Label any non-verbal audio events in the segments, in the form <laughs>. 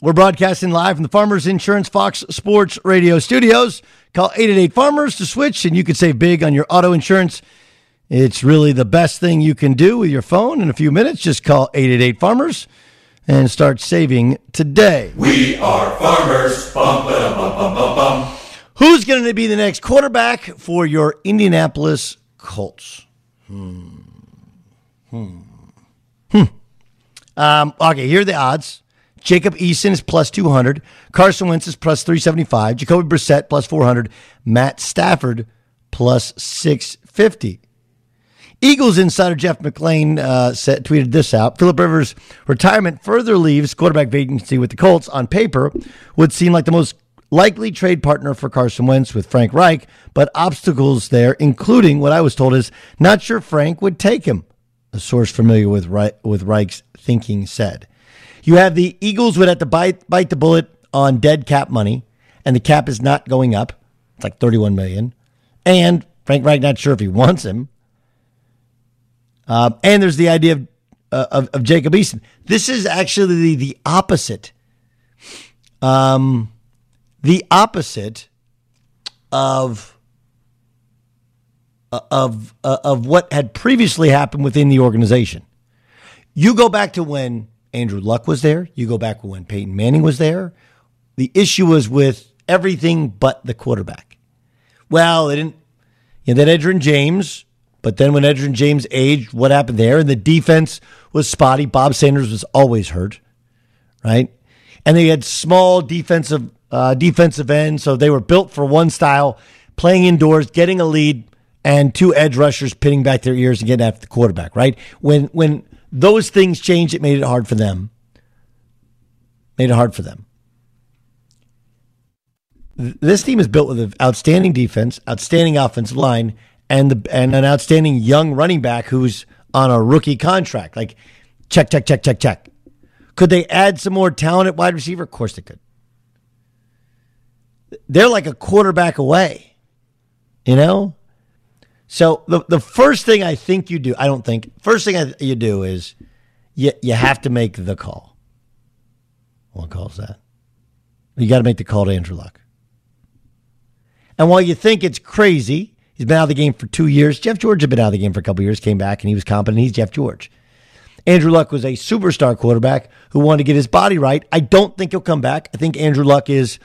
We're broadcasting live from the Farmers Insurance Fox Sports Radio studios. Call 888 Farmers to switch, and you can save big on your auto insurance. It's really the best thing you can do with your phone in a few minutes. Just call 888 Farmers and start saving today. We are farmers. Bum, bum, bum. Who's going to be the next quarterback for your Indianapolis Colts? Hmm. Hmm. Hmm. Um, okay, here are the odds. Jacob Eason is plus 200. Carson Wentz is plus 375. Jacoby Brissett plus 400. Matt Stafford plus 650. Eagles insider Jeff McLane uh, said, tweeted this out. Philip Rivers' retirement further leaves quarterback vacancy with the Colts on paper would seem like the most likely trade partner for Carson Wentz with Frank Reich, but obstacles there, including what I was told is not sure Frank would take him. A source familiar with Reich, with Reich's thinking said. You have the Eagles would have to bite bite the bullet on dead cap money, and the cap is not going up. It's like 31 million. And Frank Reich not sure if he wants him. Uh, and there's the idea of, uh, of, of Jacob Eason. This is actually the, the opposite. Um, the opposite of uh, of uh, of what had previously happened within the organization. You go back to when Andrew Luck was there. You go back when Peyton Manning was there. The issue was with everything but the quarterback. Well, they didn't. You know, then Edgerrin James, but then when Edgerrin James aged, what happened there? And the defense was spotty. Bob Sanders was always hurt, right? And they had small defensive uh, defensive ends, so they were built for one style, playing indoors, getting a lead, and two edge rushers pinning back their ears and getting after the quarterback, right? When when those things changed. It made it hard for them. Made it hard for them. This team is built with an outstanding defense, outstanding offensive line, and the and an outstanding young running back who's on a rookie contract. Like check, check, check, check, check. Could they add some more talent at wide receiver? Of course they could. They're like a quarterback away, you know? So the, the first thing I think you do, I don't think, first thing I, you do is you, you have to make the call. What call is that? You got to make the call to Andrew Luck. And while you think it's crazy, he's been out of the game for two years. Jeff George had been out of the game for a couple years, came back, and he was competent. He's Jeff George. Andrew Luck was a superstar quarterback who wanted to get his body right. I don't think he'll come back. I think Andrew Luck is,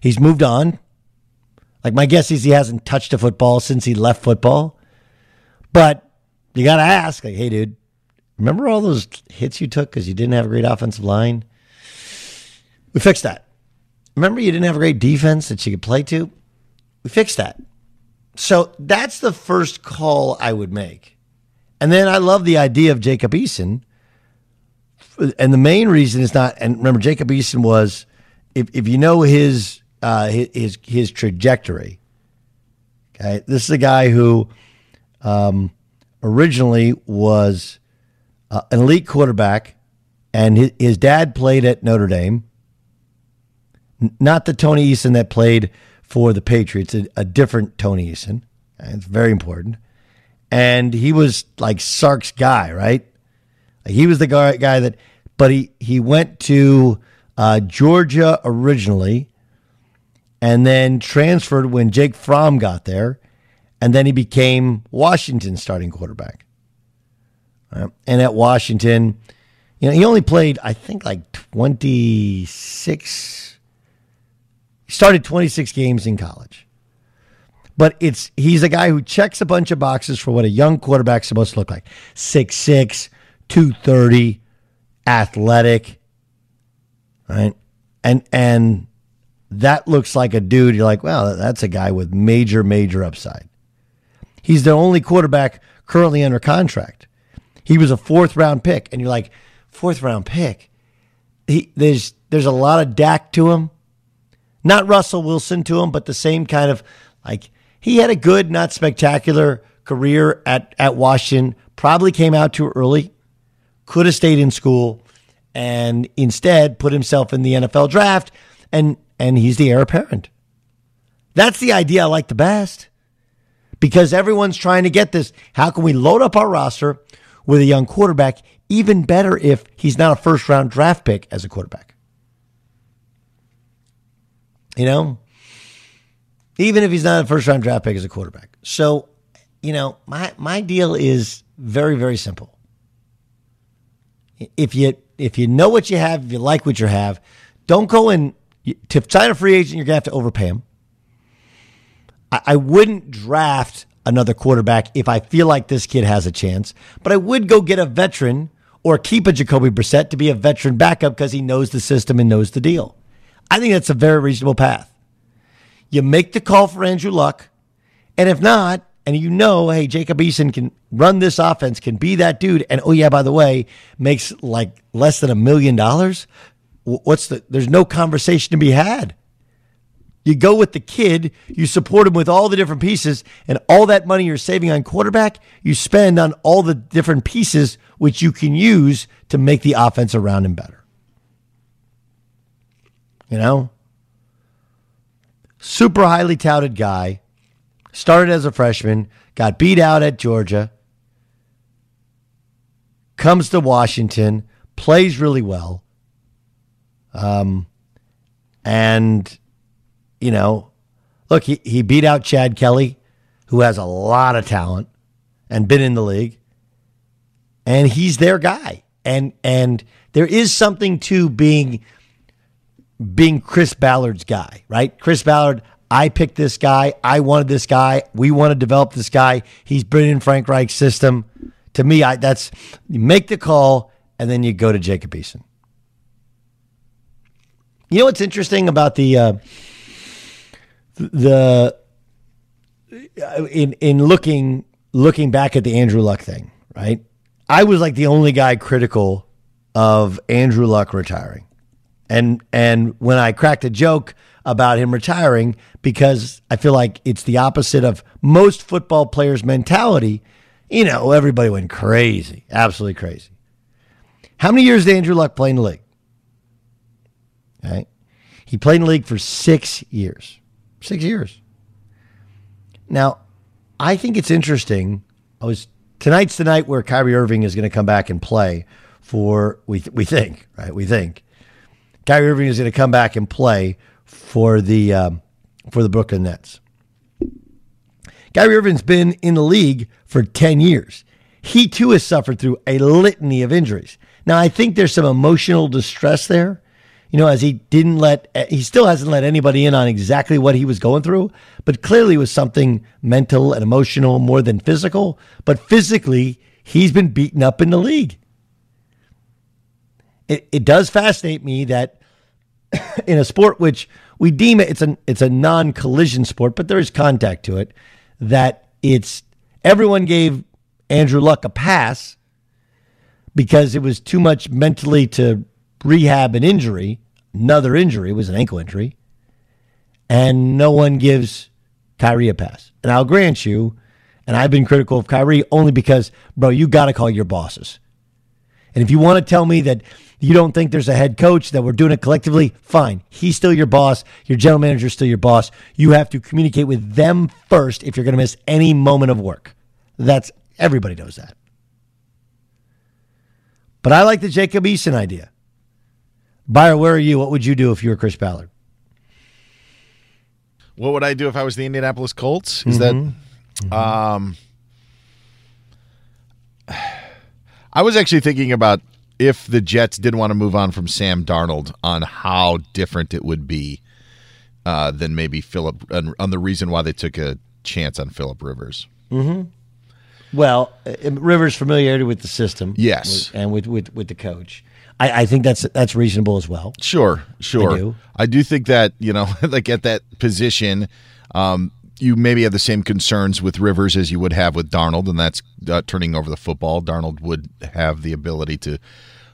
he's moved on. Like my guess is he hasn't touched a football since he left football. But you got to ask, like, hey, dude, remember all those hits you took because you didn't have a great offensive line? We fixed that. Remember you didn't have a great defense that you could play to? We fixed that. So that's the first call I would make. And then I love the idea of Jacob Eason. And the main reason is not, and remember, Jacob Eason was, if, if you know his, uh, his, his trajectory, okay, this is a guy who um, originally was uh, an elite quarterback, and his, his dad played at Notre Dame. N- Not the Tony Eason that played for the Patriots, a, a different Tony Eason. And It's very important and he was like Sark's guy, right? Like, he was the guy, guy that, but he he went to uh, Georgia originally, and then transferred when Jake Fromm got there, and then he became Washington's starting quarterback. Uh, and at Washington, you know, he only played I think like twenty six. He started twenty six games in college but it's he's a guy who checks a bunch of boxes for what a young quarterback's supposed to look like 6'6 230 athletic right and and that looks like a dude you're like well that's a guy with major major upside he's the only quarterback currently under contract he was a fourth round pick and you're like fourth round pick he, there's there's a lot of Dak to him not Russell Wilson to him but the same kind of like he had a good, not spectacular career at, at Washington. Probably came out too early. Could have stayed in school and instead put himself in the NFL draft and and he's the heir apparent. That's the idea I like the best. Because everyone's trying to get this. How can we load up our roster with a young quarterback? Even better if he's not a first round draft pick as a quarterback. You know? even if he's not a first round draft pick as a quarterback. So, you know, my my deal is very very simple. If you if you know what you have, if you like what you have, don't go in to sign a free agent. You're gonna have to overpay him. I, I wouldn't draft another quarterback if I feel like this kid has a chance, but I would go get a veteran or keep a Jacoby Brissett to be a veteran backup because he knows the system and knows the deal. I think that's a very reasonable path. You make the call for Andrew Luck. And if not, and you know, hey, Jacob Eason can run this offense, can be that dude. And oh, yeah, by the way, makes like less than a million dollars. What's the, there's no conversation to be had. You go with the kid, you support him with all the different pieces, and all that money you're saving on quarterback, you spend on all the different pieces which you can use to make the offense around him better. You know? super highly touted guy. Started as a freshman, got beat out at Georgia, comes to Washington, plays really well. Um, and, you know, look, he, he beat out Chad Kelly, who has a lot of talent and been in the league. And he's their guy. And and there is something to being being Chris Ballard's guy, right? Chris Ballard, I picked this guy. I wanted this guy. We want to develop this guy. He's been in Frank Reich's system. To me, I, that's you make the call and then you go to Jacob Eason. You know what's interesting about the uh, the in in looking looking back at the Andrew Luck thing, right? I was like the only guy critical of Andrew Luck retiring. And and when I cracked a joke about him retiring because I feel like it's the opposite of most football players' mentality, you know, everybody went crazy, absolutely crazy. How many years did Andrew Luck play in the league? Right? He played in the league for six years. Six years. Now, I think it's interesting. I was tonight's the night where Kyrie Irving is going to come back and play for we we think right we think Kyrie Irving is going to come back and play for the um, for the Brooklyn Nets. Kyrie Irving's been in the league for ten years. He too has suffered through a litany of injuries. Now I think there's some emotional distress there you know, as he didn't let, eh, he still hasn't let anybody in on exactly what he was going through, but clearly it was something mental and emotional more than physical. But physically, he's been beaten up in the league. It, it does fascinate me that <coughs> in a sport which we deem it, it's a, it's a non collision sport, but there is contact to it, that it's, everyone gave Andrew Luck a pass because it was too much mentally to rehab an injury, another injury, was an ankle injury, and no one gives Kyrie a pass. And I'll grant you, and I've been critical of Kyrie only because, bro, you got to call your bosses. And if you want to tell me that you don't think there's a head coach, that we're doing it collectively, fine. He's still your boss. Your general manager is still your boss. You have to communicate with them first if you're going to miss any moment of work. That's everybody knows that. But I like the Jacob Eason idea. Buyer, where are you? What would you do if you were Chris Ballard? What would I do if I was the Indianapolis Colts? Is mm-hmm. that um I was actually thinking about if the Jets did want to move on from Sam Darnold on how different it would be uh, than maybe Philip on, on, the reason why they took a chance on Philip Rivers. Mm-hmm. Well, uh, Rivers' familiarity with the system, yes, and with, with, with the coach. I, I think that's that's reasonable as well. Sure, sure. I do. I do think that you know, <laughs> like at that position, um, you maybe have the same concerns with Rivers as you would have with Darnold, and that's uh, turning over the football. Darnold would have the ability to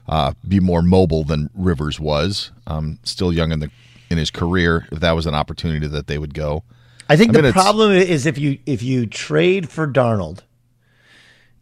uh, be more mobile than Rivers was. Um, still young in the in his career. If that was an opportunity that they would go, I think I the problem is if you if you trade for Darnold,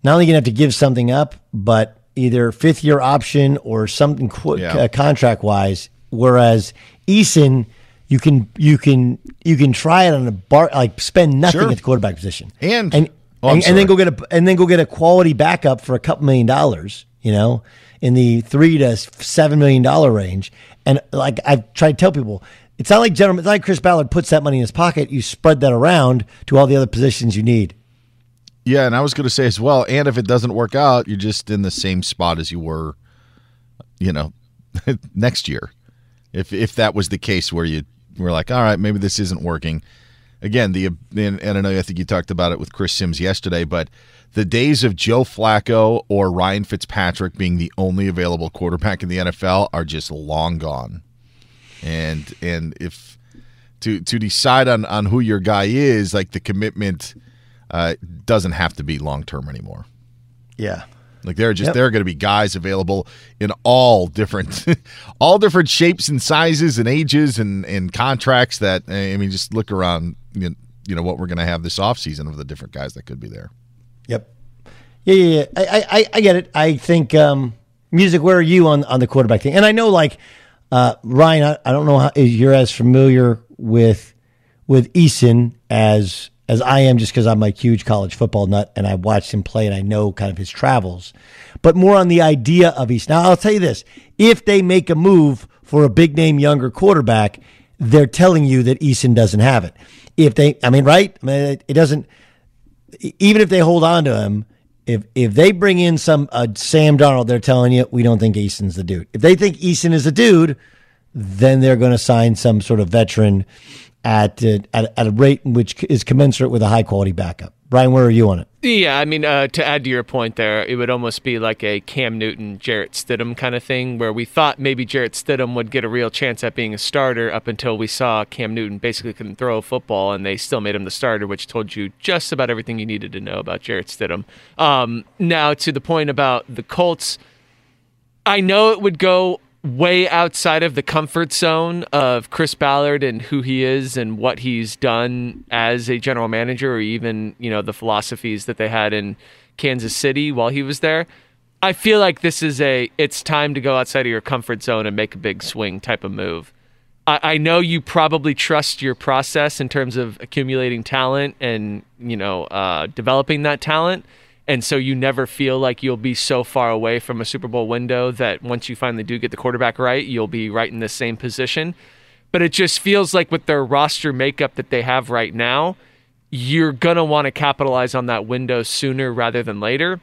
not only you have to give something up, but either fifth year option or something qu- yeah. uh, contract wise. Whereas Eason, you can you can you can try it on a bar like spend nothing sure. at the quarterback position and and, oh, and, and, then go get a and then go get a quality backup for a couple million dollars. You know, in the three to seven million dollar range. And like I've tried to tell people, it's not like gentlemen, it's not like Chris Ballard puts that money in his pocket. You spread that around to all the other positions you need. Yeah, and I was going to say as well, and if it doesn't work out, you're just in the same spot as you were, you know, <laughs> next year. If if that was the case where you were like, all right, maybe this isn't working. Again, the and, and I know I think you talked about it with Chris Sims yesterday, but the days of Joe Flacco or Ryan Fitzpatrick being the only available quarterback in the NFL are just long gone. And and if to to decide on on who your guy is, like the commitment uh, doesn't have to be long term anymore. Yeah. Like there are just yep. there are going to be guys available in all different, <laughs> all different shapes and sizes and ages and and contracts. That I mean, just look around. You know, you know what we're going to have this offseason of the different guys that could be there. Yep. Yeah, yeah, yeah. I, I, I get it. I think um, music. Where are you on on the quarterback thing? And I know, like uh, Ryan, I, I don't know how you're as familiar with with Eason as as I am just because I'm a huge college football nut and I watched him play and I know kind of his travels, but more on the idea of East. Now, I'll tell you this if they make a move for a big name younger quarterback, they're telling you that Eason doesn't have it. If they, I mean, right? I mean, it doesn't, even if they hold on to him, if if they bring in some uh, Sam Darnold, they're telling you we don't think Eason's the dude. If they think Eason is the dude, then they're going to sign some sort of veteran at, uh, at, at a rate which is commensurate with a high quality backup. Brian, where are you on it? Yeah, I mean, uh, to add to your point there, it would almost be like a Cam Newton, Jarrett Stidham kind of thing, where we thought maybe Jarrett Stidham would get a real chance at being a starter up until we saw Cam Newton basically couldn't throw a football, and they still made him the starter, which told you just about everything you needed to know about Jarrett Stidham. Um, now, to the point about the Colts, I know it would go way outside of the comfort zone of Chris Ballard and who he is and what he's done as a general manager or even, you know, the philosophies that they had in Kansas City while he was there. I feel like this is a it's time to go outside of your comfort zone and make a big swing type of move. I, I know you probably trust your process in terms of accumulating talent and you know uh, developing that talent, and so you never feel like you'll be so far away from a Super Bowl window that once you finally do get the quarterback right, you'll be right in the same position. But it just feels like with their roster makeup that they have right now, you're gonna want to capitalize on that window sooner rather than later.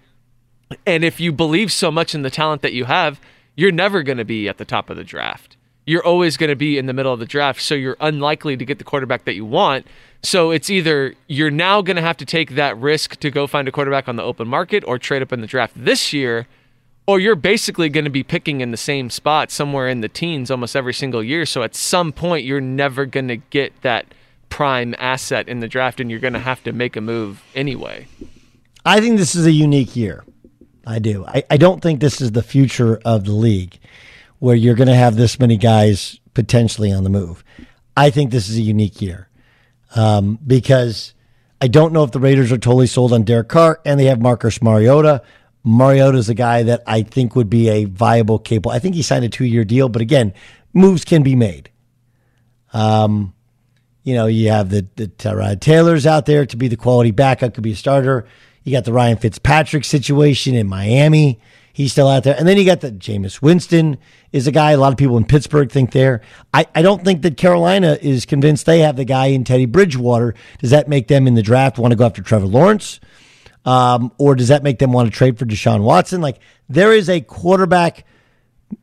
And if you believe so much in the talent that you have, you're never going to be at the top of the draft. You're always going to be in the middle of the draft, so you're unlikely to get the quarterback that you want. So it's either you're now going to have to take that risk to go find a quarterback on the open market or trade up in the draft this year, or you're basically going to be picking in the same spot somewhere in the teens almost every single year. So at some point, you're never going to get that prime asset in the draft, and you're going to have to make a move anyway. I think this is a unique year. I do. I, I don't think this is the future of the league where you're going to have this many guys potentially on the move. I think this is a unique year um, because I don't know if the Raiders are totally sold on Derek Carr and they have Marcus Mariota. Mariota is a guy that I think would be a viable, capable. I think he signed a two year deal, but again, moves can be made. Um, you know, you have the the Tyrod Taylors out there to be the quality backup, could be a starter. You got the Ryan Fitzpatrick situation in Miami. He's still out there. And then you got the Jameis Winston is a guy a lot of people in Pittsburgh think there. I, I don't think that Carolina is convinced they have the guy in Teddy Bridgewater. Does that make them in the draft want to go after Trevor Lawrence? Um, or does that make them want to trade for Deshaun Watson? Like there is a quarterback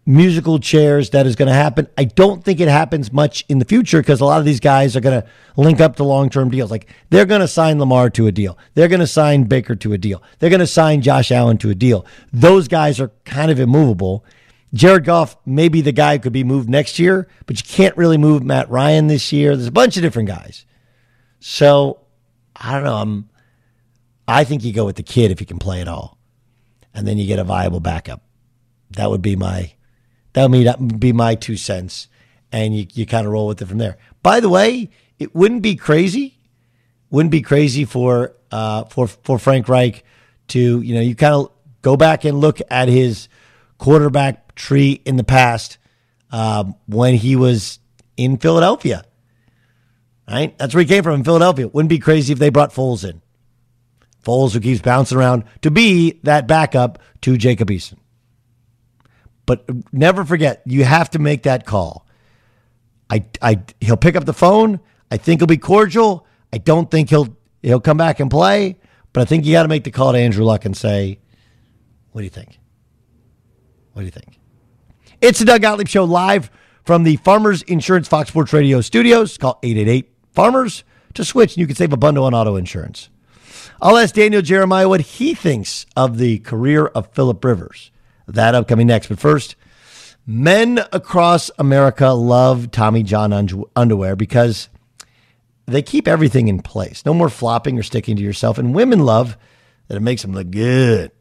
musical chairs that is going to happen. I don't think it happens much in the future because a lot of these guys are going to link up to long term deals. Like they're going to sign Lamar to a deal, they're going to sign Baker to a deal, they're going to sign Josh Allen to a deal. Those guys are kind of immovable. Jared Goff may be the guy who could be moved next year, but you can't really move Matt Ryan this year. There's a bunch of different guys. So I don't know. I'm, I think you go with the kid if you can play it all, and then you get a viable backup. That would be my that would be my two cents. And you, you kind of roll with it from there. By the way, it wouldn't be crazy, wouldn't be crazy for uh, for for Frank Reich to you know you kind of go back and look at his quarterback tree in the past um, when he was in Philadelphia. Right, that's where he came from in Philadelphia. Wouldn't be crazy if they brought Foles in. Foles, who keeps bouncing around to be that backup to Jacob Eason. But never forget, you have to make that call. I, I, he'll pick up the phone. I think he'll be cordial. I don't think he'll he'll come back and play. But I think you got to make the call to Andrew Luck and say, "What do you think? What do you think?" It's the Doug Gottlieb Show live from the Farmers Insurance Fox Sports Radio studios. Call 888 Farmers to switch, and you can save a bundle on auto insurance. I'll ask Daniel Jeremiah what he thinks of the career of Philip Rivers. That upcoming next. But first, men across America love Tommy John underwear because they keep everything in place. No more flopping or sticking to yourself. And women love that it makes them look good.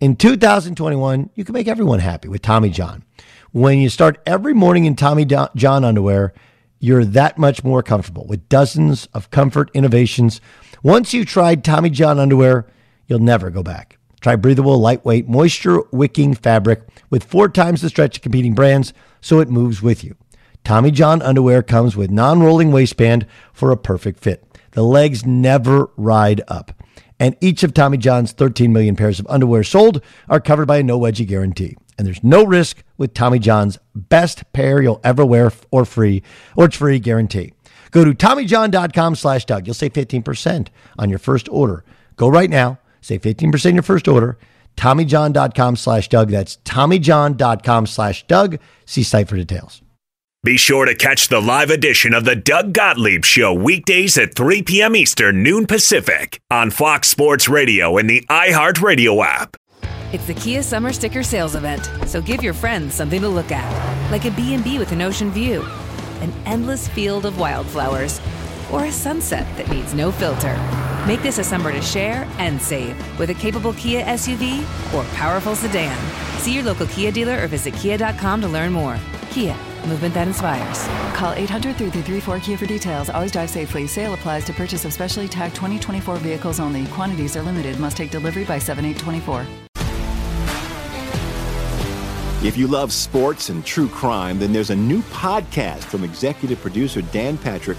In 2021, you can make everyone happy with Tommy John. When you start every morning in Tommy John underwear, you're that much more comfortable with dozens of comfort innovations. Once you've tried Tommy John underwear, you'll never go back. Try breathable, lightweight, moisture wicking fabric with four times the stretch of competing brands so it moves with you. Tommy John underwear comes with non rolling waistband for a perfect fit. The legs never ride up. And each of Tommy John's 13 million pairs of underwear sold are covered by a no wedgie guarantee. And there's no risk with Tommy John's best pair you'll ever wear or free or it's free guarantee. Go to TommyJohn.com slash Doug. You'll save 15% on your first order. Go right now Save 15% your first order. TommyJohn.com slash Doug. That's TommyJohn.com slash Doug. See site for details. Be sure to catch the live edition of the Doug Gottlieb Show weekdays at 3 p.m. Eastern, noon Pacific on Fox Sports Radio and the iHeartRadio app. It's the Kia Summer Sticker Sales Event, so give your friends something to look at, like a B&B with an ocean view, an endless field of wildflowers, or a sunset that needs no filter. Make this a summer to share and save with a capable Kia SUV or powerful sedan. See your local Kia dealer or visit kia.com to learn more. Kia, movement that inspires. Call 800 334 Kia for details. Always drive safely. Sale applies to purchase of specially tagged 2024 vehicles only. Quantities are limited. Must take delivery by 7824. If you love sports and true crime, then there's a new podcast from executive producer Dan Patrick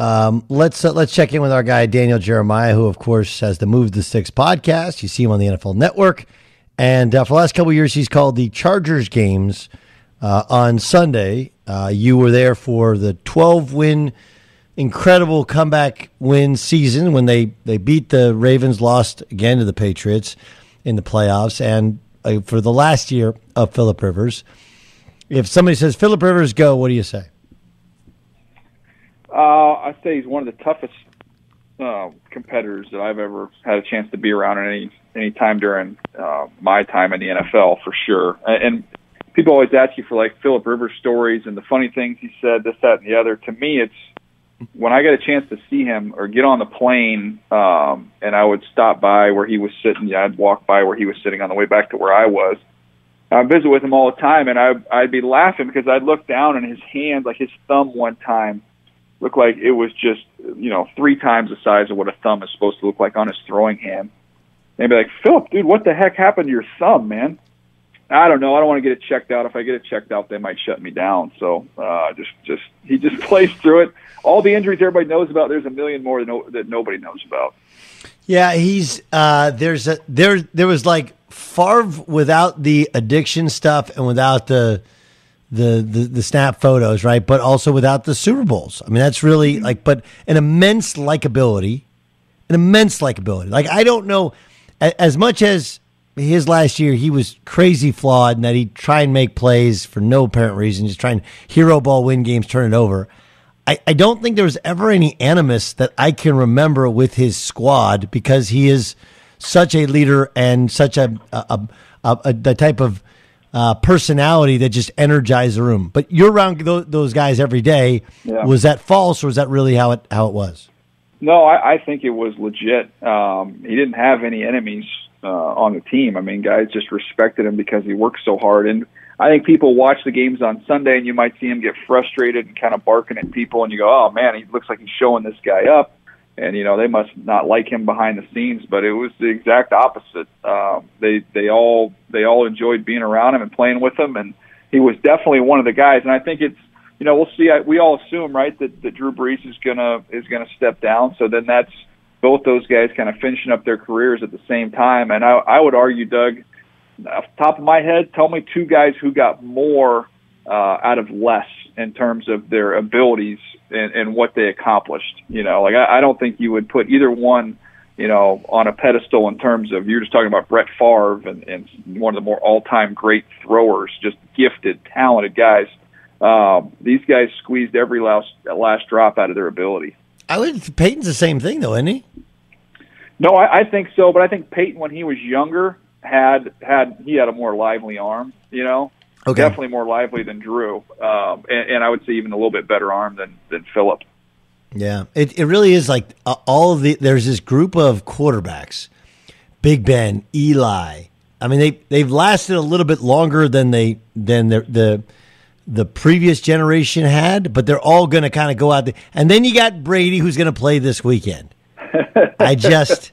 Um, let's uh, let's check in with our guy Daniel Jeremiah, who of course has the Move the Sticks podcast. You see him on the NFL Network, and uh, for the last couple years, he's called the Chargers games uh, on Sunday. Uh, you were there for the 12 win, incredible comeback win season when they they beat the Ravens, lost again to the Patriots in the playoffs, and uh, for the last year of Philip Rivers. If somebody says Philip Rivers go, what do you say? Uh, I say he's one of the toughest uh, competitors that I've ever had a chance to be around at any any time during uh, my time in the NFL for sure. And people always ask you for like Philip Rivers stories and the funny things he said, this, that, and the other. To me, it's when I get a chance to see him or get on the plane, um, and I would stop by where he was sitting. Yeah, I'd walk by where he was sitting on the way back to where I was. I visit with him all the time, and I I'd be laughing because I'd look down and his hand, like his thumb, one time looked like it was just you know three times the size of what a thumb is supposed to look like on his throwing hand. They'd be like, Philip, dude, what the heck happened to your thumb, man? I don't know. I don't want to get it checked out. If I get it checked out, they might shut me down. So uh, just just he just <laughs> plays through it. All the injuries everybody knows about. There's a million more that, that nobody knows about. Yeah, he's uh, there's a there there was like Favre without the addiction stuff and without the the, the the snap photos, right? But also without the Super Bowls. I mean, that's really mm-hmm. like, but an immense likability, an immense likability. Like I don't know, as much as his last year, he was crazy flawed, and that he'd try and make plays for no apparent reason, just trying and hero ball, win games, turn it over. I, I don't think there was ever any animus that I can remember with his squad because he is such a leader and such a, a, a, a the type of uh, personality that just energized the room. But you're around those, those guys every day. Yeah. Was that false, or was that really how it how it was? No, I, I think it was legit. Um, he didn't have any enemies uh, on the team. I mean, guys just respected him because he worked so hard. And I think people watch the games on Sunday, and you might see him get frustrated and kind of barking at people, and you go, "Oh man, he looks like he's showing this guy up." And you know they must not like him behind the scenes, but it was the exact opposite. Uh, they they all they all enjoyed being around him and playing with him, and he was definitely one of the guys. And I think it's you know we'll see. I, we all assume right that, that Drew Brees is gonna is gonna step down, so then that's both those guys kind of finishing up their careers at the same time. And I, I would argue, Doug, off the top of my head, tell me two guys who got more uh, out of less in terms of their abilities and, and what they accomplished. You know, like I, I don't think you would put either one, you know, on a pedestal in terms of you're just talking about Brett Favre and, and one of the more all-time great throwers, just gifted, talented guys. Um, these guys squeezed every last last drop out of their ability. I would. Peyton's the same thing, though, isn't he? No, I, I think so, but I think Peyton, when he was younger, had had he had a more lively arm. You know, Okay. definitely more lively than Drew, um, and, and I would say even a little bit better arm than than Philip. Yeah, it it really is like uh, all of the. There's this group of quarterbacks, Big Ben, Eli. I mean, they they've lasted a little bit longer than they than the the the previous generation had, but they're all going to kind of go out there. And then you got Brady, who's going to play this weekend. <laughs> I just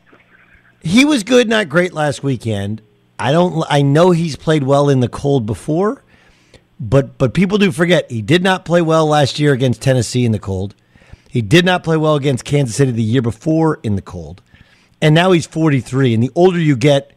he was good, not great last weekend. I don't. I know he's played well in the cold before, but but people do forget he did not play well last year against Tennessee in the cold. He did not play well against Kansas City the year before in the cold, and now he's 43. And the older you get,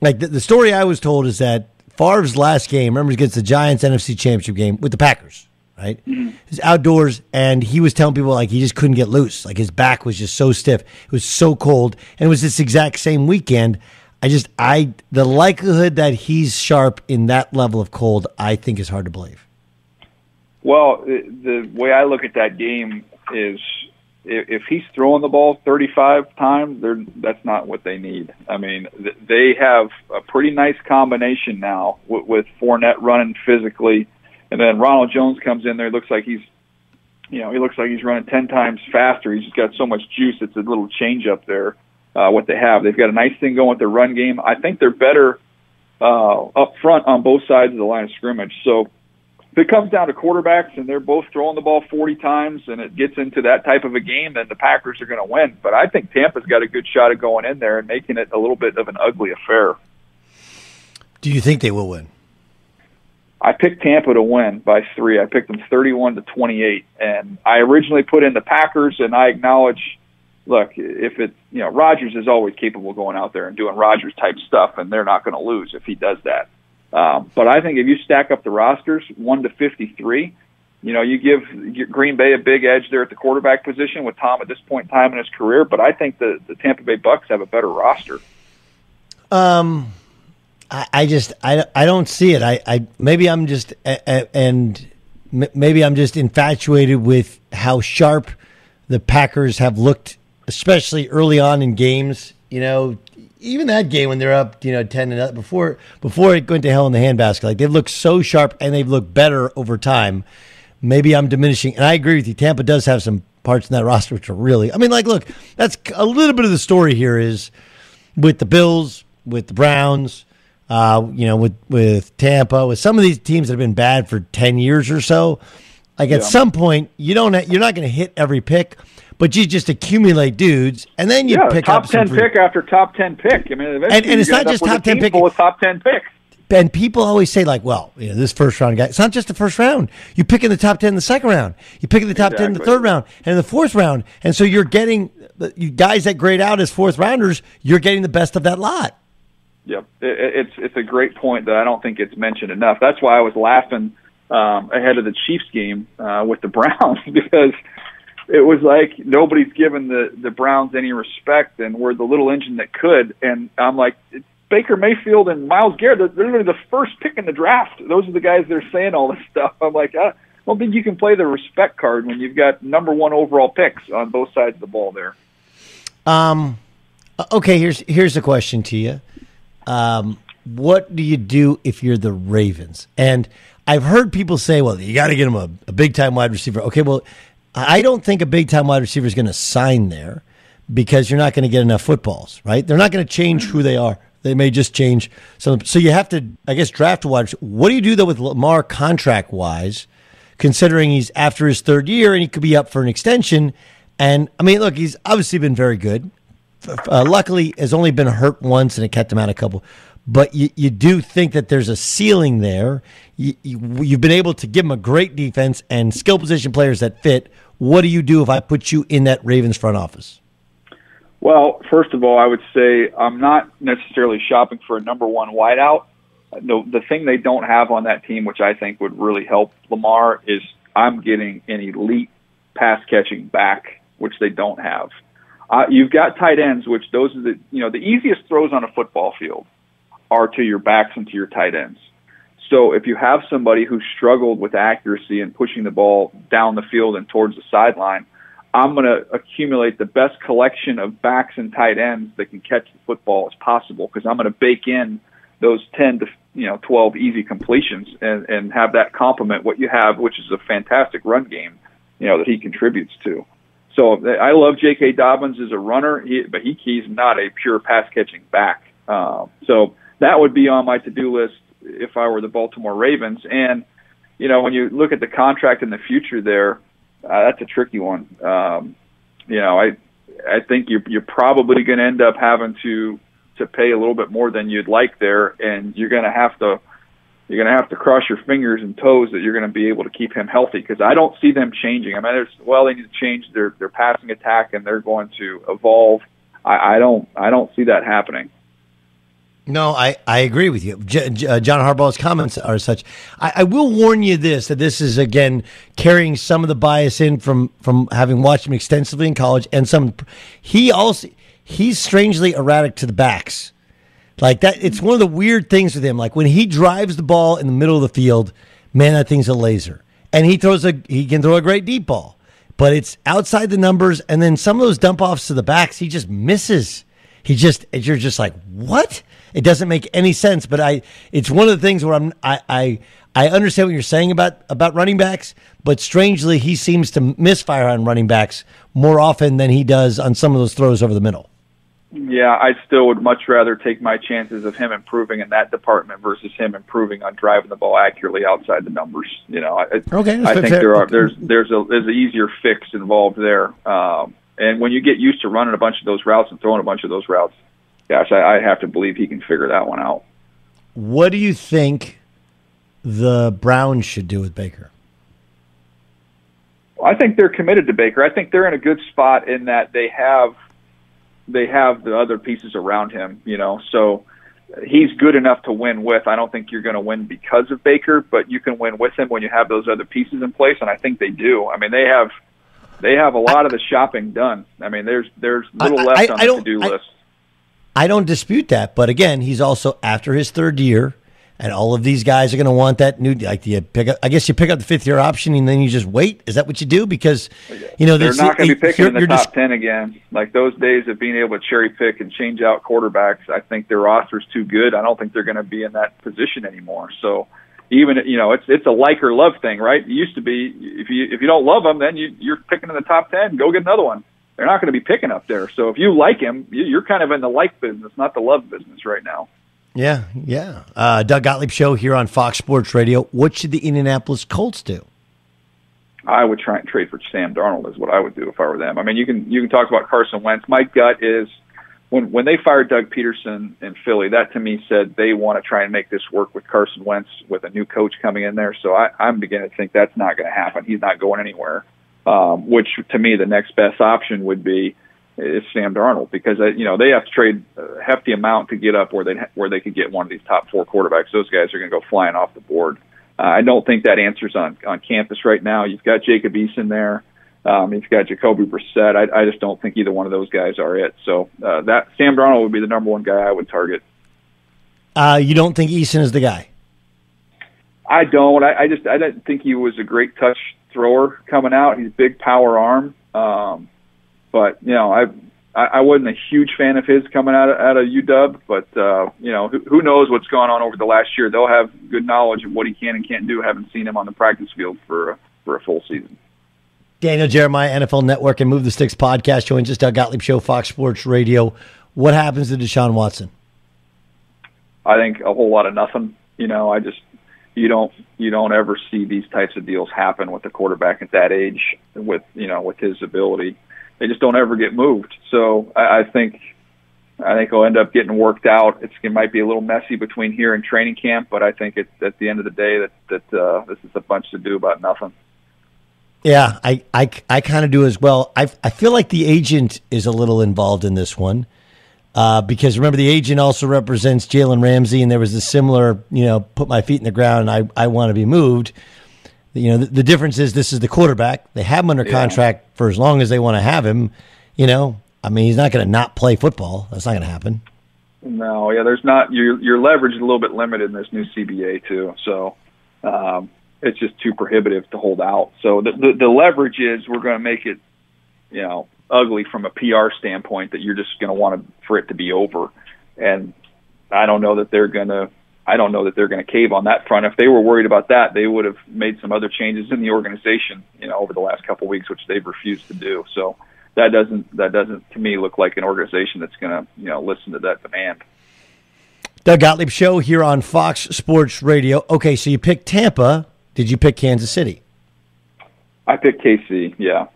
like the, the story I was told is that Favre's last game, remember, against the Giants NFC Championship game with the Packers, right? Mm-hmm. He's outdoors, and he was telling people like he just couldn't get loose. Like his back was just so stiff. It was so cold, and it was this exact same weekend. I just, I, the likelihood that he's sharp in that level of cold, I think is hard to believe. Well, the, way I look at that game is if, he's throwing the ball 35 times, they're, that's not what they need. I mean, they have a pretty nice combination now with, with Fournette running physically, and then Ronald Jones comes in there. Looks like he's, you know, he looks like he's running 10 times faster. He's just got so much juice. It's a little change up there. Uh, what they have, they've got a nice thing going with their run game. I think they're better uh, up front on both sides of the line of scrimmage. So if it comes down to quarterbacks and they're both throwing the ball 40 times and it gets into that type of a game, then the Packers are going to win. But I think Tampa's got a good shot at going in there and making it a little bit of an ugly affair. Do you think they will win? I picked Tampa to win by three. I picked them 31 to 28. And I originally put in the Packers, and I acknowledge, look, if it, you know, Rodgers is always capable of going out there and doing Rodgers type stuff, and they're not going to lose if he does that. Um, but I think if you stack up the rosters, one to 53, you know, you give Green Bay a big edge there at the quarterback position with Tom at this point in time in his career. But I think the, the Tampa Bay Bucks have a better roster. Um, I, I just I, I don't see it. I, I maybe I'm just and maybe I'm just infatuated with how sharp the Packers have looked, especially early on in games. You know, even that game when they're up, you know, ten and up before before it went to hell in the handbasket. Like they've looked so sharp and they've looked better over time. Maybe I'm diminishing, and I agree with you. Tampa does have some parts in that <laughs> roster which are really. I mean, like, look, that's a little bit of the story here is with the Bills, with the Browns, uh, you know, with with Tampa, with some of these teams that have been bad for ten years or so. Like at Yeah. some point, you don't you're not going to hit every pick, but you just accumulate dudes, and then you yeah, pick top up some ten free- pick after top ten pick. I mean, And- and it's not just top 10 team pick. full of top ten picks. and people always say like, well, you know, this first round guy. It's not just the first round. You pick in the top ten in the second round. You pick in the top ten in the third round and in the fourth round. And so you're getting you guys that grade out as fourth rounders. You're getting the best of that lot. Yep, it, it- it's it's a great point that I don't think it's mentioned enough. That's why I was laughing um, ahead of the Chiefs game uh, with the <laughs> Browns because it was like nobody's given the the Browns any respect, and we're the little engine that could. And I'm like Baker Mayfield and Myles Garrett. They're literally the first pick in the draft. Those are the guys that are saying all this <laughs> stuff. I'm like, I don't think you can play the respect card when you've got number one overall picks on both sides of the ball there. Um, okay, here's here's a question to you. Um, what do you do if you're the Ravens? And I've heard people say, well, you got to get him a, a big time wide receiver. Okay, well, I don't think a big time wide receiver is going to sign there because you're not going to get enough footballs, right? They're not going to change who they are. They may just change some. So you have to, I guess, draft wide. What do you do though with Lamar contract wise, considering he's after his third year and he could be up for an extension? And I mean, look, he's obviously been very good. Uh, luckily, has only been hurt once, and it kept him out a couple. But you, you do think that there's a ceiling there. You, you, you've been able to give him a great defense and skill position players that fit. What do you do if I put you in that Ravens front office? Well, first of all, I would say I'm not necessarily shopping for a number one wideout. The the thing they don't have on that team, which I think would really help Lamar, is I'm getting an elite pass catching back, which they don't have. Uh, you've got tight ends, which those are the you know the easiest throws on a football field are to your backs and to your tight ends. So if you have somebody who struggled with accuracy and pushing the ball down the field and towards the sideline, I'm going to accumulate the best collection of backs and tight ends that can catch the football as possible because I'm going to bake in those 10 to you know 12 easy completions and and have that complement what you have, which is a fantastic run game, you know that he contributes to. So I love J.K. Dobbins as a runner, but he, he's not a pure pass catching back. Um, so that would be on my to do list if I were the Baltimore Ravens. And you know when you look at the contract in the future there, uh, that's a tricky one. Um, you know, I I think you're you're probably going to end up having to to pay a little bit more than you'd like there, and you're going to have to you're going to have to cross your fingers and toes that you're going to be able to keep him healthy because I don't see them changing. I mean, there's well, they need to change their their passing attack and they're going to evolve. I, I don't I don't see that happening. No, I, I agree with you. J- J- uh, John Harbaugh's comments are such. I, I will warn you this that this is again carrying some of the bias in from from having watched him extensively in college and some. He also he's strangely erratic to the backs, like that. It's one of the weird things with him. Like when he drives the ball in the middle of the field, man, that thing's a laser, and he throws a he can throw a great deep ball, but it's outside the numbers, and then some of those dump offs to the backs, he just misses. He just you're just like what? It doesn't make any sense. But I, it's one of the things where I'm I I, I understand what you're saying about about running backs, but strangely he seems to misfire on running backs more often than he does on some of those throws over the middle. Yeah, I still would much rather take my chances of him improving in that department versus him improving on driving the ball accurately outside the numbers. You know, I, Okay, I think there are there's there's a there's an easier fix involved there. Um, and when you get used to running a bunch of those routes and throwing a bunch of those routes, gosh, I, I have to believe he can figure that one out. What do you think the Browns should do with Baker? I think they're committed to Baker. I think they're in a good spot in that they have they have the other pieces around him, you know. So he's good enough to win with. I don't think you're going to win because of Baker, but you can win with him when you have those other pieces in place and I think they do. I mean, they have they have a lot of the shopping done. I mean, there's there's little I- left I- on the to-do I- list. I don't dispute that, but again, he's also after his third year, and all of these guys are going to want that new. Like, do you pick up? I guess you pick up the fifth year option, and then you just wait. Is that what you do? Because you know they're not going to be picking you're- in the top just- ten again. Like those days of being able to cherry pick and change out quarterbacks, I think their roster's too good. I don't think they're going to be in that position anymore. So even you know it's it's a like or love thing, right? It used to be if you if you don't love them, then you you're picking in the top ten. Go get another one. They're not going to be picking up there. So if you like him, you- you're kind of in the like business, not the love business right now. Yeah, yeah. Uh, Doug Gottlieb show here on Fox Sports Radio. What should the Indianapolis Colts do? I would try and trade for Sam Darnold is what I would do if I were them. I mean, you can you can talk about Carson Wentz. My gut is when when they fired Doug Pederson in Philly, that to me said they want to try and make this work with Carson Wentz with a new coach coming in there. So I, I'm beginning to think that's not going to happen. He's not going anywhere. Um, which to me, the next best option would be is Sam Darnold because uh, you know they have to trade a hefty amount to get up where they where they could get one of these top four quarterbacks. Those guys are going to go flying off the board. Uh, I don't think that answers on on campus right now. You've got Jacob Eason there. Um, you've got Jacoby Brissett. I, I just don't think either one of those guys are it. So uh, that Sam Darnold would be the number one guy I would target. Uh, you don't think Eason is the guy? I don't. I, I just I didn't think he was a great touch thrower coming out. He's a big power arm. Um, but you know, I I wasn't a huge fan of his coming out of, out of UW, but uh, you know, who, who knows what's gone on over the last year? They'll have good knowledge of what he can and can't do. Haven't seen him on the practice field for for a full season. Daniel Jeremiah, NFL Network, and Move the Sticks podcast joins us. Doug Gottlieb Show, Fox Sports Radio. What happens to Deshaun Watson? I think a whole lot of nothing. You know, I just you don't you don't ever see these types of deals happen with the quarterback at that age with you know with his ability they just don't ever get moved. So I, I think I think he'll end up getting worked out. It's, it might be a little messy between here and training camp, but I think it, at the end of the day that that uh, this is a bunch to do about nothing. Yeah, I I, I kind of do as well. I I feel like the agent is a little involved in this one. Uh, because remember, the agent also represents Jalen Ramsey, and there was a similar, you know, put my feet in the ground and I, I want to be moved. You know, the, the, difference is this is the quarterback. They have him under yeah. contract for as long as they want to have him. You know, I mean, he's not going to not play football. That's not going to happen. No, yeah, there's not your your leverage is a little bit limited in this new CBA too. So um, it's just too prohibitive to hold out. So the, the the leverage is we're going to make it, you know, ugly from a PR standpoint that you're just going to want for it to be over. And I don't know that they're going to I don't know that they're going to cave on that front. If they were worried about that, they would have made some other changes in the organization, you know, over the last couple of weeks, which they've refused to do. So that doesn't that doesn't to me look like an organization that's going to you know listen to that demand. Doug Gottlieb show here on Fox Sports Radio. Okay, so you picked Tampa. Did you pick Kansas City? I picked KC. Yeah,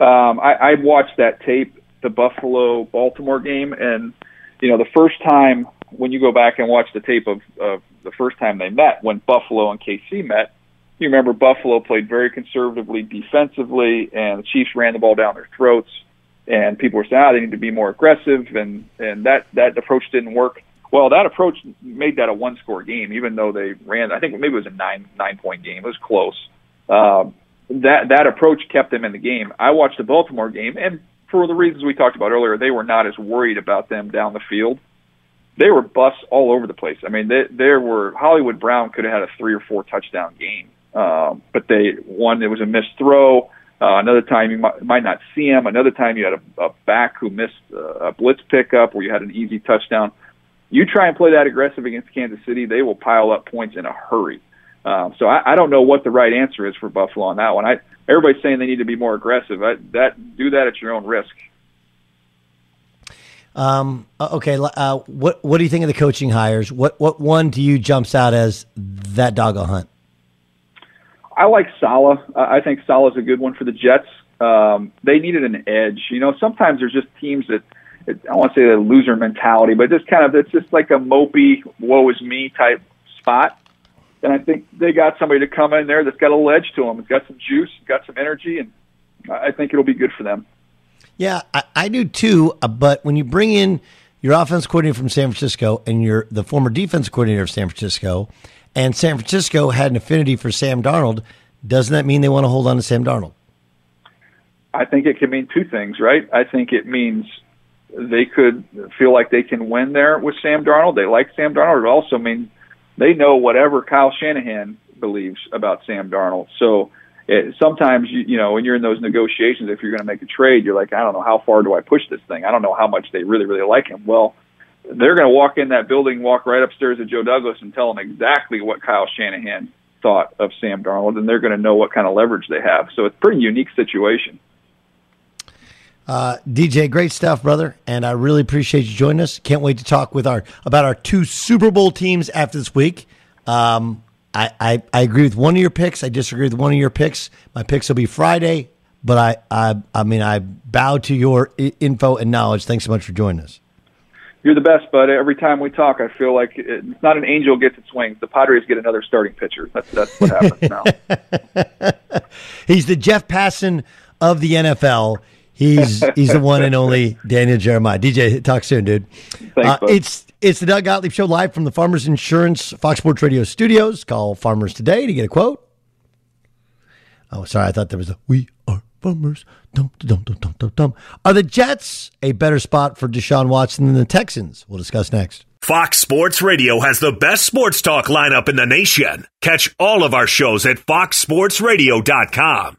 um, I, I watched that tape, the Buffalo Baltimore game, and you know the first time when you go back and watch the tape of, of the first time they met, when Buffalo and KC met, you remember Buffalo played very conservatively defensively, and the Chiefs ran the ball down their throats. And people were saying, "Ah, they need to be more aggressive," and and that that approach didn't work. Well, that approach made that a one-score game, even though they ran. I think maybe it was a nine nine-point game. It was close. Um, that that approach kept them in the game. I watched the Baltimore game, and for the reasons we talked about earlier, they were not as worried about them down the field they were busts all over the place. I mean, they, there were Hollywood Brown could have had a three or four touchdown game, um, but they one it was a missed throw. Uh, another time you might, might not see him. Another time you had a, a back who missed uh, a blitz pickup where you had an easy touchdown. You try and play that aggressive against Kansas City, they will pile up points in a hurry. Um, so I, I don't know what the right answer is for Buffalo on that one. I, everybody's saying they need to be more aggressive. I, that do that at your own risk. Um, uh, okay, uh, what what do you think of the coaching hires? What what one to you jumps out as that doggo hunt? I like Saleh. I think Saleh's a good one for the Jets. Um, they needed an edge. You know, sometimes there's just teams that I don't want to say the loser mentality, but just kind of it's just like a mopey, woe is me type spot. And I think they got somebody to come in there that's got a ledge to them. It's got some juice, got some energy, and I think it'll be good for them. Yeah, I, I do too. Uh, but when you bring in your offense coordinator from San Francisco and you're the former defense coordinator of San Francisco, and San Francisco had an affinity for Sam Darnold, doesn't that mean they want to hold on to Sam Darnold? I think it can mean two things, right? I think it means they could feel like they can win there with Sam Darnold. They like Sam Darnold. It also means they know whatever Kyle Shanahan believes about Sam Darnold. So it, sometimes you you know when you're in those negotiations, if you're going to make a trade, you're like, I don't know how far do I push this thing. I don't know how much they really really like him. Well, they're going to walk in that building, walk right upstairs to Joe Douglas, and tell him exactly what Kyle Shanahan thought of Sam Darnold, and they're going to know what kind of leverage they have. So it's a pretty unique situation. Uh, DJ, great stuff, brother, and I really appreciate you joining us. Can't wait to talk with our about our two Super Bowl teams after this week. Um, I, I, I agree with one of your picks. I disagree with one of your picks. My picks will be Friday, but I, I, I mean, I bow to your info and knowledge. Thanks so much for joining us. You're the best, bud. Every time we talk, I feel like it's not an angel gets its wings. The Padres get another starting pitcher. That's that's what happens now. <laughs> He's the Jeff Passan of the NFL. He's <laughs> he's the one and only Daniel Jeremiah. DJ, talk soon, dude. Thanks, Uh, it's it's the Doug Gottlieb Show live from the Farmers Insurance Fox Sports Radio studios. Call Farmers today to get a quote. Oh, sorry, I thought there was a "We are Farmers." Dum dum dum dum dum dum. Are the Jets a better spot for Deshaun Watson than the Texans? We'll discuss next. Fox Sports Radio has the best sports talk lineup in the nation. Catch all of our shows at foxsportsradio.com.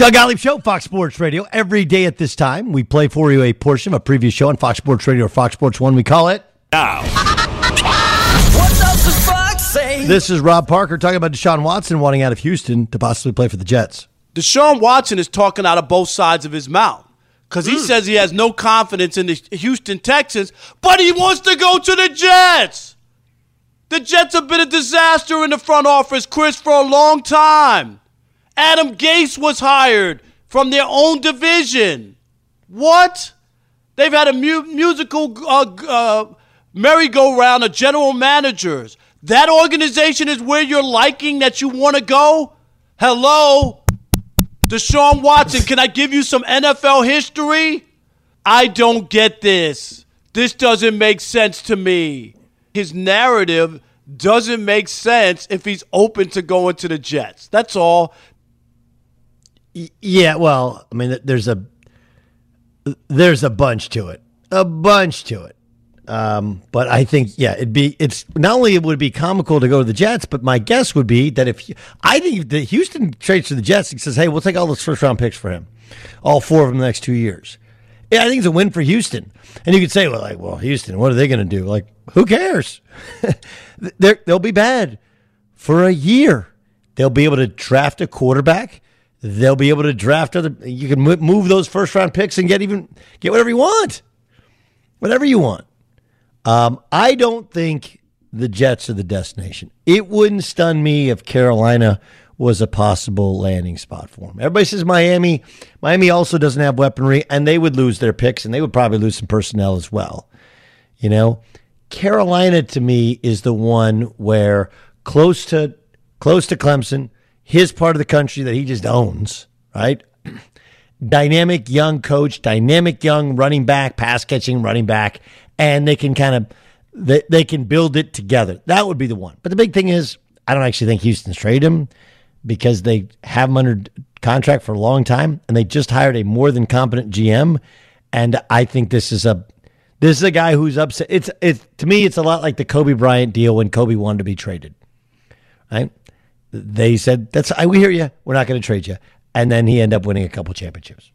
Doug Gottlieb Show, Fox Sports Radio. Every day at this time, we play for you a portion of a previous show on Fox Sports Radio or Fox Sports One. We call it Now. What does the fox say? This is Rob Parker talking about Deshaun Watson wanting out of Houston to possibly play for the Jets. Deshaun Watson is talking out of both sides of his mouth because he hmm. says he has no confidence in the Houston Texans, but he wants to go to the Jets. The Jets have been a disaster in the front office, Chris, for a long time. Adam Gase was hired from their own division. What? They've had a mu- musical uh, uh, merry-go-round of general managers. That organization is where you're liking that you want to go? Hello? Deshaun Watson, can I give you some NFL history? I don't get this. This doesn't make sense to me. His narrative doesn't make sense if he's open to going to the Jets. That's all. Yeah, well, I mean, there's a there's a bunch to it, a bunch to it. Um, but I think, yeah, it'd be it's not only it would be comical to go to the Jets, but my guess would be that if I think the Houston trades to the Jets and says, "Hey, we'll take all those first round picks for him, all four of them the next two years." Yeah, I think it's a win for Houston. And you could say, well, like, well, Houston, what are they going to do? Like, who cares? <laughs> They'll be bad for a year. They'll be able to draft a quarterback. They'll be able to draft other. You can move those first round picks and get even get whatever you want, whatever you want. Um, I don't think the Jets are the destination. It wouldn't stun me if Carolina was a possible landing spot for him. Everybody says Miami. Miami also doesn't have weaponry, and they would lose their picks, and they would probably lose some personnel as well. You know, Carolina to me is the one where close to close to Clemson, his part of the country that he just owns, right? Dynamic young coach, dynamic young running back, pass catching running back, and they can kind of they, they can build it together. That would be the one. But the big thing is, I don't actually think Houston's trade him because they have him under contract for a long time, and they just hired a more than competent GM. And I think this is a this is a guy who's upset. It's it's to me, it's a lot like the Kobe Bryant deal when Kobe wanted to be traded. Right? They said that's I we hear you. We're not going to trade you, and then he ended up winning a couple championships.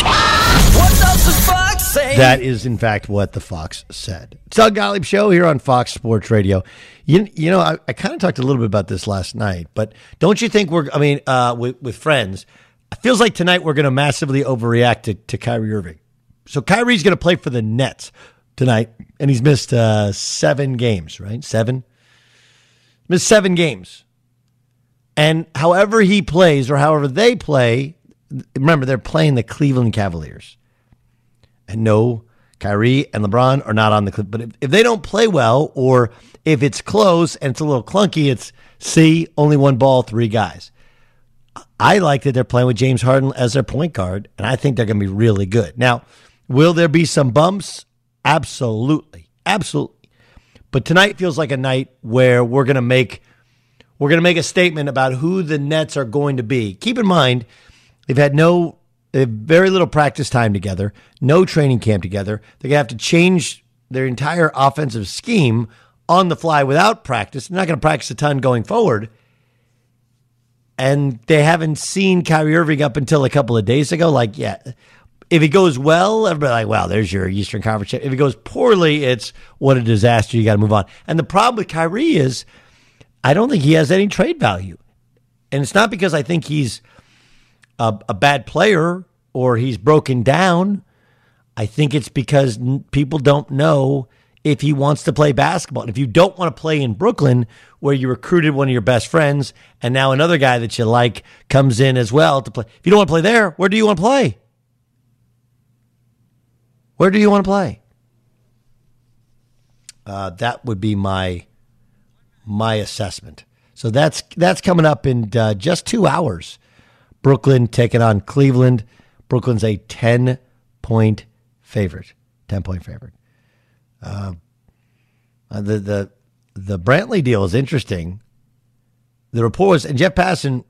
What does the fox say? That is, in fact, what the Fox said. It's Doug Gottlieb Show here on Fox Sports Radio. You, you know, I, I kind of talked a little bit about this last night, but don't you think we're, I mean, uh, with, with friends, it feels like tonight we're going to massively overreact to, to Kyrie Irving. So Kyrie's going to play for the Nets tonight, and he's missed uh, seven games, right? Seven? Missed seven games. And however he plays or however they play, remember, they're playing the Cleveland Cavaliers. And no, Kyrie and LeBron are not on the clip. But if, if they don't play well, or if it's close and it's a little clunky, it's see, only one ball, three guys. I like that they're playing with James Harden as their point guard, and I think they're going to be really good. Now, will there be some bumps? Absolutely. Absolutely. But tonight feels like a night where we're going to make we're going to make a statement about who the Nets are going to be. Keep in mind, they've had no they have very little practice time together, no training camp together. They're going to have to change their entire offensive scheme on the fly without practice. They're not going to practice a ton going forward. And they haven't seen Kyrie Irving up until a couple of days ago. Like, yeah, if it goes well, everybody like, wow, there's your Eastern Conference. If it goes poorly, it's what a disaster. You got to move on. And the problem with Kyrie is, I don't think he has any trade value, and it's not because I think he's a, a bad player or he's broken down. I think it's because people don't know if he wants to play basketball. And if you don't want to play in Brooklyn, where you recruited one of your best friends, and now another guy that you like comes in as well to play. If you don't want to play there, where do you want to play? Where do you want to play? Uh, that would be my my assessment. So that's that's coming up in uh, just two hours. Brooklyn taking on Cleveland. Brooklyn's a ten point favorite. Ten point favorite. Uh, the the the Brantley deal is interesting. The report was, and Jeff Passan,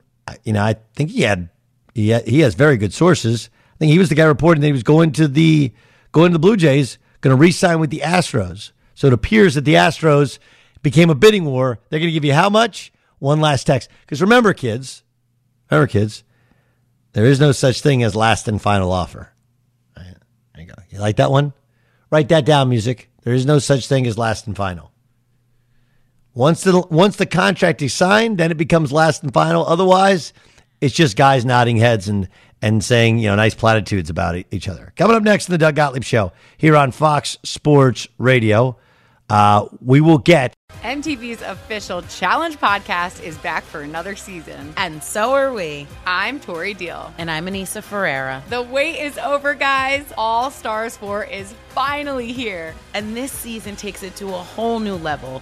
you know, I think he had he had, he has very good sources. I think he was the guy reporting that he was going to the going to the Blue Jays, going to re-sign with the Astros. So it appears that the Astros became a bidding war. They're going to give you how much? One last text. Because remember, kids, remember, kids, There is no such thing as last and final offer. There you go. You like that one? Write that down, music. There is no such thing as last and final. Once the once the contract is signed, then it becomes last and final. Otherwise, it's just guys nodding heads and and saying you know nice platitudes about each other. Coming up next in the Doug Gottlieb Show here on Fox Sports Radio, uh, we will get MTV's official Challenge podcast is back for another season. And so are we. I'm Tori Deal. And I'm Aneesa Ferreira. The wait is over, guys. All Stars 4 is finally here. And this season takes it to a whole new level.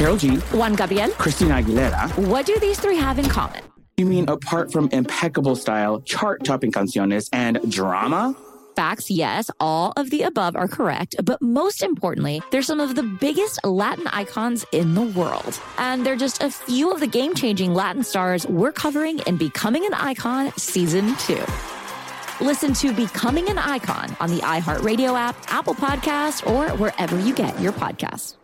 Karol G, Juan Gabriel, Christina Aguilera. What do these three have in common? You mean apart from impeccable style, chart topping canciones, and drama? Facts, yes, all of the above are correct, but most importantly, they're some of the biggest Latin icons in the world. And they're just a few of the game changing Latin stars we're covering in Becoming an Icon Season 2. Listen to Becoming an Icon on the iHeartRadio app, Apple Podcast, or wherever you get your podcasts.